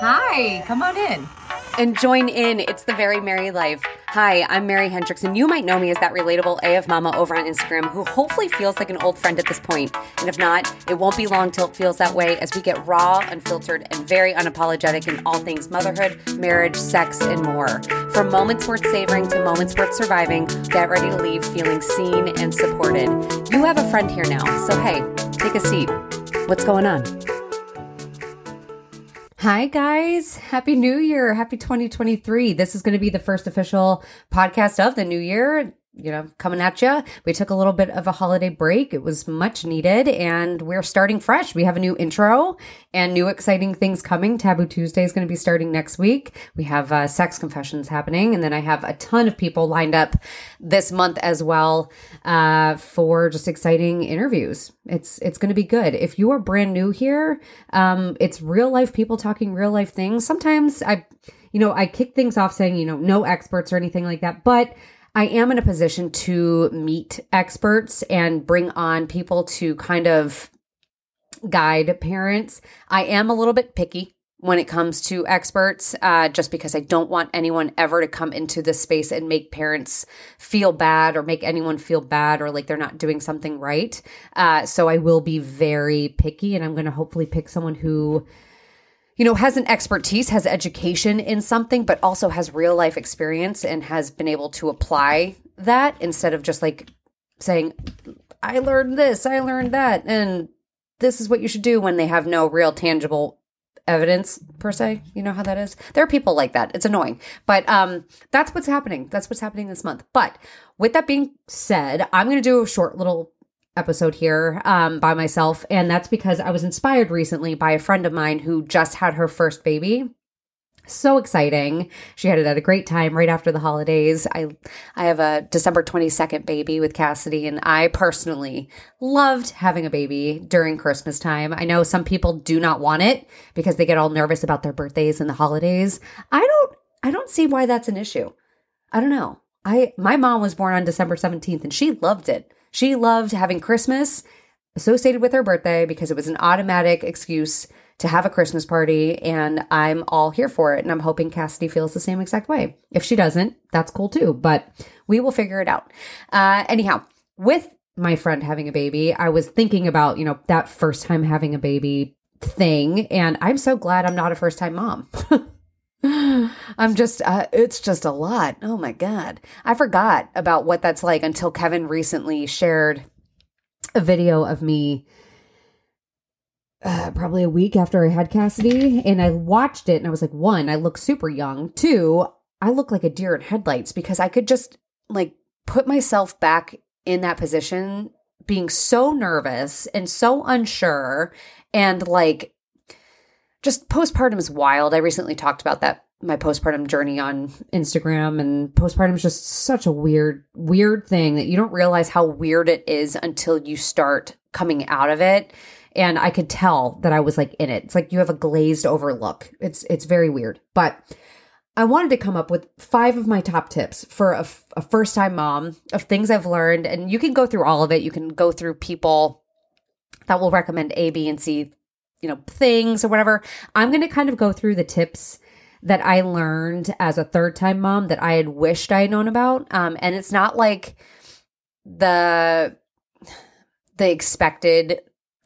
Hi, come on in. and join in. It's the very Mary life. Hi, I'm Mary Hendricks, and you might know me as that relatable AF mama over on Instagram who hopefully feels like an old friend at this point. And if not, it won't be long till it feels that way as we get raw, unfiltered, and very unapologetic in all things motherhood, marriage, sex, and more. From moments worth savoring to moments worth surviving, get ready to leave feeling seen and supported. You have a friend here now, so hey, take a seat. What's going on? Hi, guys. Happy New Year. Happy 2023. This is going to be the first official podcast of the new year. You know, coming at you. We took a little bit of a holiday break. It was much needed, and we're starting fresh. We have a new intro and new exciting things coming. Taboo Tuesday is going to be starting next week. We have uh, sex confessions happening, and then I have a ton of people lined up this month as well uh, for just exciting interviews. It's it's going to be good. If you are brand new here, um, it's real life people talking real life things. Sometimes I, you know, I kick things off saying, you know, no experts or anything like that, but I am in a position to meet experts and bring on people to kind of guide parents. I am a little bit picky when it comes to experts, uh, just because I don't want anyone ever to come into this space and make parents feel bad or make anyone feel bad or like they're not doing something right. Uh, so I will be very picky and I'm going to hopefully pick someone who you know, has an expertise, has education in something, but also has real life experience and has been able to apply that instead of just like saying, I learned this, I learned that, and this is what you should do when they have no real tangible evidence per se. You know how that is? There are people like that. It's annoying. But um that's what's happening. That's what's happening this month. But with that being said, I'm going to do a short little episode here um, by myself. And that's because I was inspired recently by a friend of mine who just had her first baby. So exciting. She had it at a great time right after the holidays. I I have a December 22nd baby with Cassidy and I personally loved having a baby during Christmas time. I know some people do not want it because they get all nervous about their birthdays and the holidays. I don't I don't see why that's an issue. I don't know. I my mom was born on December 17th and she loved it. She loved having Christmas associated with her birthday because it was an automatic excuse to have a Christmas party, and I'm all here for it. And I'm hoping Cassidy feels the same exact way. If she doesn't, that's cool too, but we will figure it out. Uh, anyhow, with my friend having a baby, I was thinking about, you know, that first time having a baby thing, and I'm so glad I'm not a first time mom. I'm just, uh, it's just a lot. Oh my God. I forgot about what that's like until Kevin recently shared a video of me uh, probably a week after I had Cassidy. And I watched it and I was like, one, I look super young. Two, I look like a deer in headlights because I could just like put myself back in that position being so nervous and so unsure and like just postpartum is wild. I recently talked about that my postpartum journey on Instagram and postpartum is just such a weird weird thing that you don't realize how weird it is until you start coming out of it and I could tell that I was like in it. It's like you have a glazed over look. It's it's very weird. But I wanted to come up with five of my top tips for a, a first time mom of things I've learned and you can go through all of it. You can go through people that will recommend A, B, and C, you know, things or whatever. I'm going to kind of go through the tips that I learned as a third time mom that I had wished I had known about. Um, and it's not like the the expected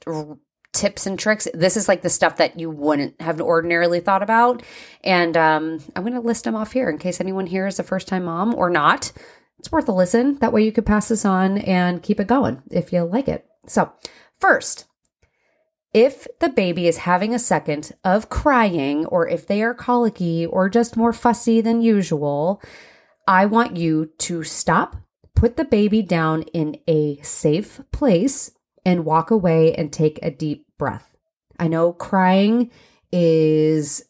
r- tips and tricks. This is like the stuff that you wouldn't have ordinarily thought about. And um, I'm going to list them off here in case anyone here is a first time mom or not. It's worth a listen. That way you could pass this on and keep it going if you like it. So, first, if the baby is having a second of crying, or if they are colicky or just more fussy than usual, I want you to stop, put the baby down in a safe place, and walk away and take a deep breath. I know crying is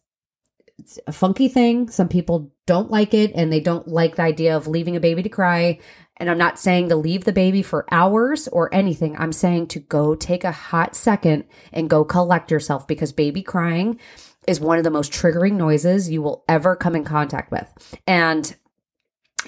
a funky thing. Some people don't like it and they don't like the idea of leaving a baby to cry. And I'm not saying to leave the baby for hours or anything. I'm saying to go take a hot second and go collect yourself because baby crying is one of the most triggering noises you will ever come in contact with. And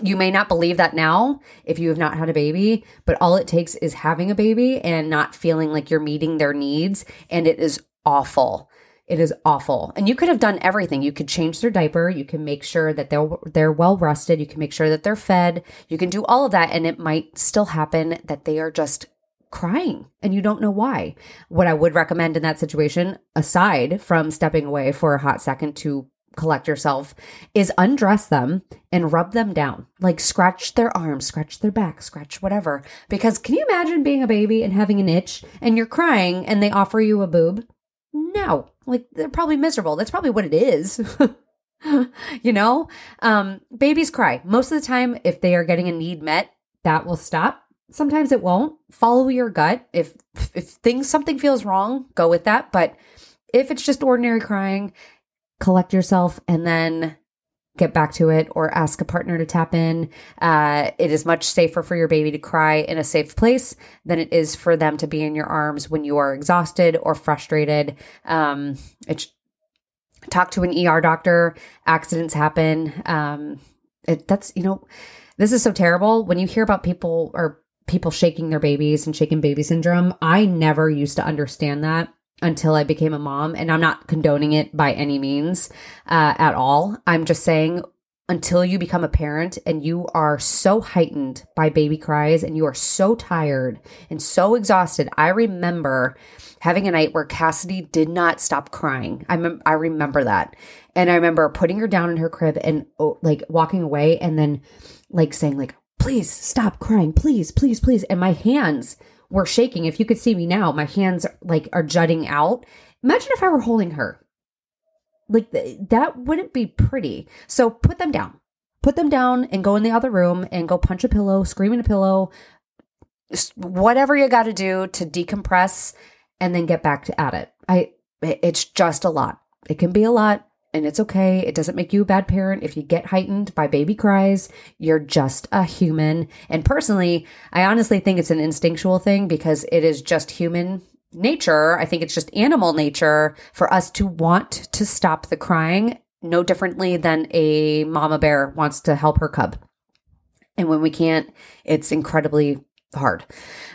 you may not believe that now if you have not had a baby, but all it takes is having a baby and not feeling like you're meeting their needs. And it is awful It is awful. And you could have done everything. You could change their diaper. You can make sure that they're they're well rested. You can make sure that they're fed. You can do all of that and it might still happen that they are just crying and you don't know why. What I would recommend in that situation aside from stepping away for a hot second to collect yourself is undress them and rub them down. Like scratch their arms, scratch their back, scratch whatever. Because can you imagine being a baby and having an itch and you're crying and they offer you a boob? No, like they're probably miserable. That's probably what it is. you know, um, babies cry most of the time. If they are getting a need met, that will stop. Sometimes it won't. Follow your gut. If if things something feels wrong, go with that. But if it's just ordinary crying, collect yourself and then get back to it or ask a partner to tap in. Uh, it is much safer for your baby to cry in a safe place than it is for them to be in your arms when you are exhausted or frustrated. Um, talk to an ER doctor. Accidents happen. Um, it, that's you know, this is so terrible when you hear about people or people shaking their babies and shaking baby syndrome. I never used to understand that until I became a mom. And I'm not condoning it by any means uh, at all. I'm just saying until you become a parent and you are so heightened by baby cries and you are so tired and so exhausted. I remember having a night where Cassidy did not stop crying. I, mem- I remember that. And I remember putting her down in her crib and oh, like walking away and then like saying like, please stop crying. Please, please, please. And my hands were shaking. If you could see me now, my hands like are jutting out. Imagine if I were holding her. Like that wouldn't be pretty. So put them down. Put them down and go in the other room and go punch a pillow, scream in a pillow, whatever you got to do to decompress and then get back to, at it. I it's just a lot. It can be a lot and it's okay. It doesn't make you a bad parent if you get heightened by baby cries. You're just a human. And personally, I honestly think it's an instinctual thing because it is just human nature. I think it's just animal nature for us to want to stop the crying no differently than a mama bear wants to help her cub. And when we can't, it's incredibly hard.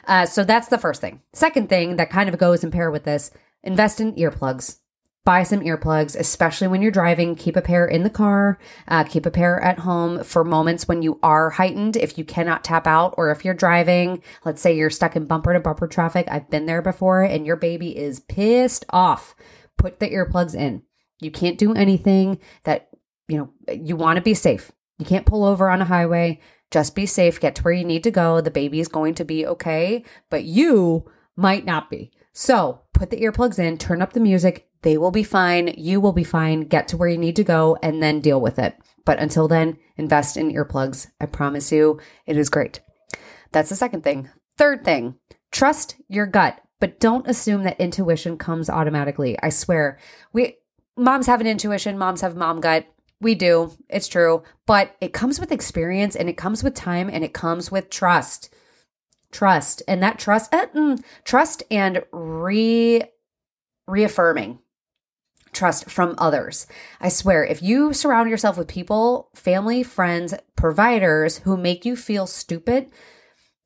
Uh, so that's the first thing. Second thing that kind of goes in pair with this invest in earplugs buy some earplugs, especially when you're driving. Keep a pair in the car, uh, keep a pair at home for moments when you are heightened. If you cannot tap out, or if you're driving, let's say you're stuck in bumper to bumper traffic. I've been there before, and your baby is pissed off. Put the earplugs in. You can't do anything that, you know, you want to be safe. You can't pull over on a highway. Just be safe. Get to where you need to go. The baby is going to be okay, but you might not be. So put the earplugs in, turn up the music, they will be fine. You will be fine. Get to where you need to go and then deal with it. But until then, invest in earplugs. I promise you, it is great. That's the second thing. Third thing, trust your gut, but don't assume that intuition comes automatically. I swear, we moms have an intuition, moms have mom gut. We do. It's true. But it comes with experience and it comes with time and it comes with trust. Trust. And that trust, uh, mm, trust and re reaffirming trust from others. I swear, if you surround yourself with people, family, friends, providers who make you feel stupid,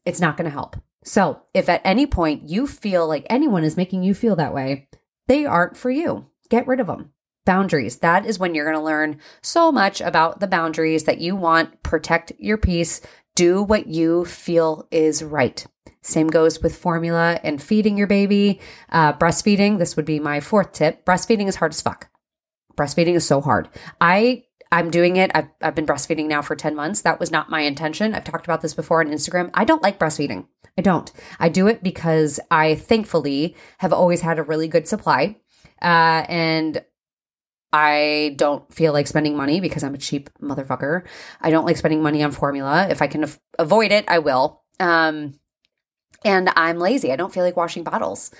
it's not going to help. So, if at any point you feel like anyone is making you feel that way, they aren't for you. Get rid of them. Boundaries. That is when you're going to learn so much about the boundaries that you want. Protect your peace. Do what you feel is right. Same goes with formula and feeding your baby. Uh, breastfeeding, this would be my fourth tip. Breastfeeding is hard as fuck. Breastfeeding is so hard. I I'm doing it. I've, I've been breastfeeding now for 10 months. That was not my intention. I've talked about this before on Instagram. I don't like breastfeeding. I don't. I do it because I thankfully have always had a really good supply. Uh, and I don't feel like spending money because I'm a cheap motherfucker. I don't like spending money on formula. If I can af- avoid it, I will. Um, and I'm lazy. I don't feel like washing bottles.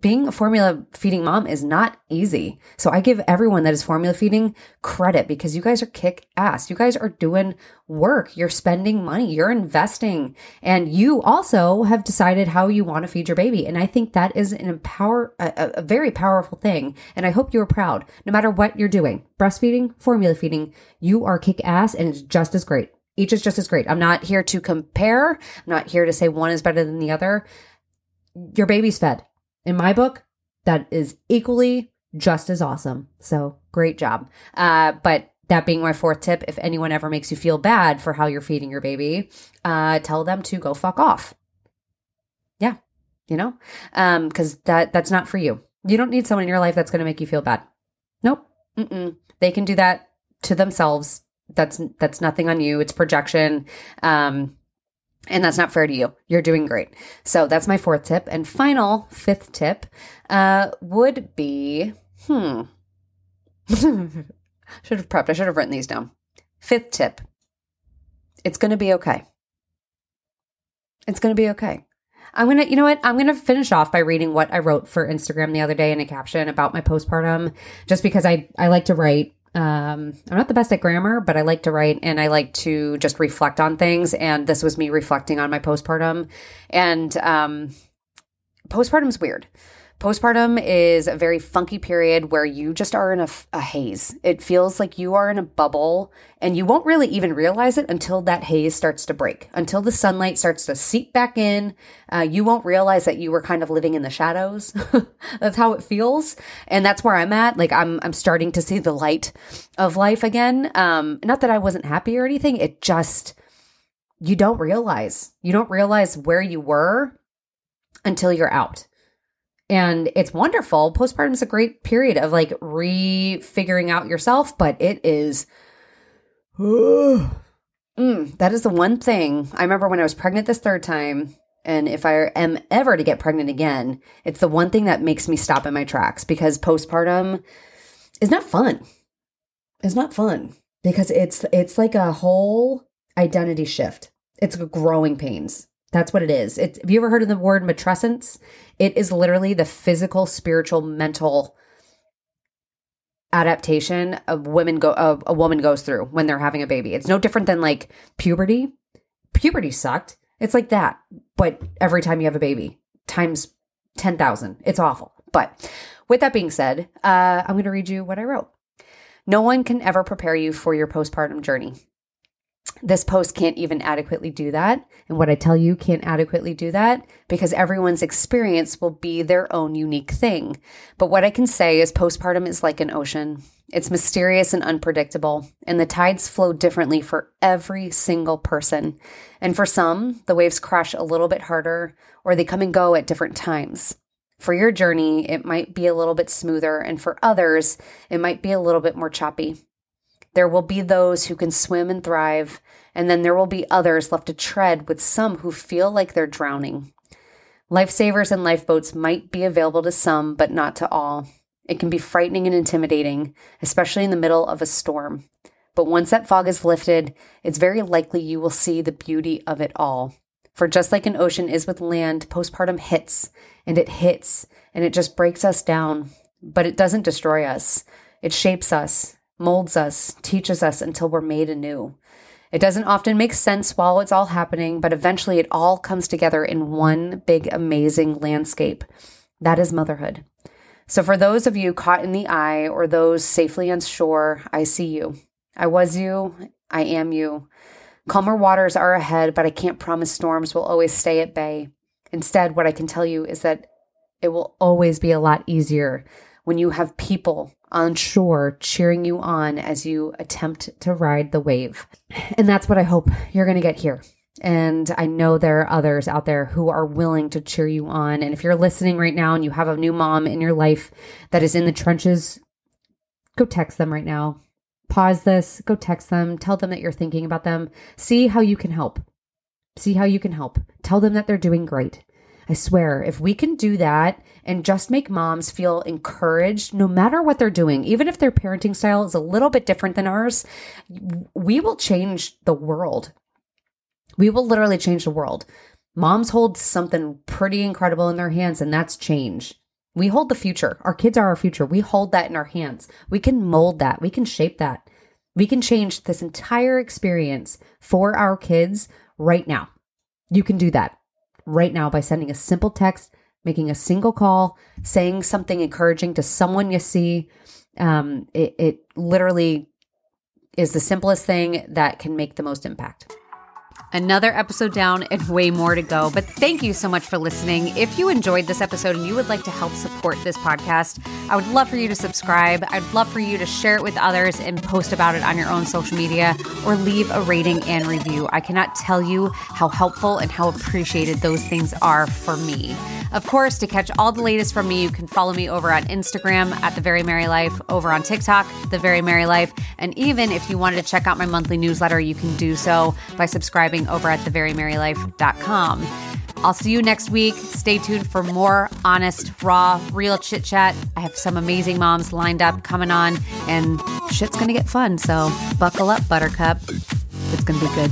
Being a formula feeding mom is not easy. So I give everyone that is formula feeding credit because you guys are kick ass. You guys are doing work. You're spending money. You're investing. And you also have decided how you want to feed your baby. And I think that is an empower, a, a very powerful thing. And I hope you are proud no matter what you're doing. Breastfeeding, formula feeding, you are kick ass and it's just as great. Each is just as great. I'm not here to compare. I'm not here to say one is better than the other. Your baby's fed. In my book, that is equally, just as awesome. So great job. Uh, but that being my fourth tip, if anyone ever makes you feel bad for how you're feeding your baby, uh, tell them to go fuck off. Yeah, you know, because um, that that's not for you. You don't need someone in your life that's going to make you feel bad. Nope. Mm-mm. They can do that to themselves. That's that's nothing on you. It's projection. Um, and that's not fair to you. You're doing great. So that's my fourth tip. And final fifth tip uh, would be hmm. should have prepped. I should have written these down. Fifth tip it's going to be okay. It's going to be okay. I'm going to, you know what? I'm going to finish off by reading what I wrote for Instagram the other day in a caption about my postpartum, just because I, I like to write um, I'm not the best at grammar, but I like to write and I like to just reflect on things. And this was me reflecting on my postpartum. And um, postpartum's weird. Postpartum is a very funky period where you just are in a, a, haze. It feels like you are in a bubble and you won't really even realize it until that haze starts to break, until the sunlight starts to seep back in. Uh, you won't realize that you were kind of living in the shadows. that's how it feels. And that's where I'm at. Like I'm, I'm starting to see the light of life again. Um, not that I wasn't happy or anything. It just, you don't realize, you don't realize where you were until you're out and it's wonderful. Postpartum is a great period of like refiguring out yourself, but it is. mm, that is the one thing I remember when I was pregnant this third time. And if I am ever to get pregnant again, it's the one thing that makes me stop in my tracks because postpartum is not fun. It's not fun because it's it's like a whole identity shift. It's growing pains. That's what it is. It's, have you ever heard of the word matrescence? It is literally the physical, spiritual, mental adaptation of women go a, a woman goes through when they're having a baby. It's no different than like puberty. Puberty sucked. It's like that, but every time you have a baby, times 10,000. It's awful. But with that being said, uh, I'm going to read you what I wrote. No one can ever prepare you for your postpartum journey. This post can't even adequately do that. And what I tell you can't adequately do that because everyone's experience will be their own unique thing. But what I can say is postpartum is like an ocean. It's mysterious and unpredictable, and the tides flow differently for every single person. And for some, the waves crash a little bit harder or they come and go at different times. For your journey, it might be a little bit smoother, and for others, it might be a little bit more choppy. There will be those who can swim and thrive, and then there will be others left to tread with some who feel like they're drowning. Lifesavers and lifeboats might be available to some, but not to all. It can be frightening and intimidating, especially in the middle of a storm. But once that fog is lifted, it's very likely you will see the beauty of it all. For just like an ocean is with land, postpartum hits and it hits and it just breaks us down. But it doesn't destroy us, it shapes us molds us, teaches us until we're made anew. It doesn't often make sense while it's all happening, but eventually it all comes together in one big, amazing landscape. That is motherhood. So, for those of you caught in the eye or those safely on shore, I see you. I was you. I am you. Calmer waters are ahead, but I can't promise storms will always stay at bay. Instead, what I can tell you is that it will always be a lot easier when you have people on shore cheering you on as you attempt to ride the wave. And that's what I hope you're going to get here. And I know there are others out there who are willing to cheer you on. And if you're listening right now and you have a new mom in your life that is in the trenches, go text them right now. Pause this, go text them, tell them that you're thinking about them. See how you can help. See how you can help. Tell them that they're doing great. I swear, if we can do that and just make moms feel encouraged, no matter what they're doing, even if their parenting style is a little bit different than ours, we will change the world. We will literally change the world. Moms hold something pretty incredible in their hands, and that's change. We hold the future. Our kids are our future. We hold that in our hands. We can mold that. We can shape that. We can change this entire experience for our kids right now. You can do that right now by sending a simple text, making a single call, saying something encouraging to someone you see. Um, it, it literally is the simplest thing that can make the most impact. Another episode down and way more to go. But thank you so much for listening. If you enjoyed this episode and you would like to help support this podcast, I would love for you to subscribe. I'd love for you to share it with others and post about it on your own social media or leave a rating and review. I cannot tell you how helpful and how appreciated those things are for me. Of course, to catch all the latest from me, you can follow me over on Instagram at The Very Mary Life, over on TikTok, The Very Mary Life. And even if you wanted to check out my monthly newsletter, you can do so by subscribing over at theverymarylife.com. I'll see you next week. Stay tuned for more honest, raw, real chit chat. I have some amazing moms lined up coming on, and shit's gonna get fun. So buckle up, Buttercup. It's gonna be good.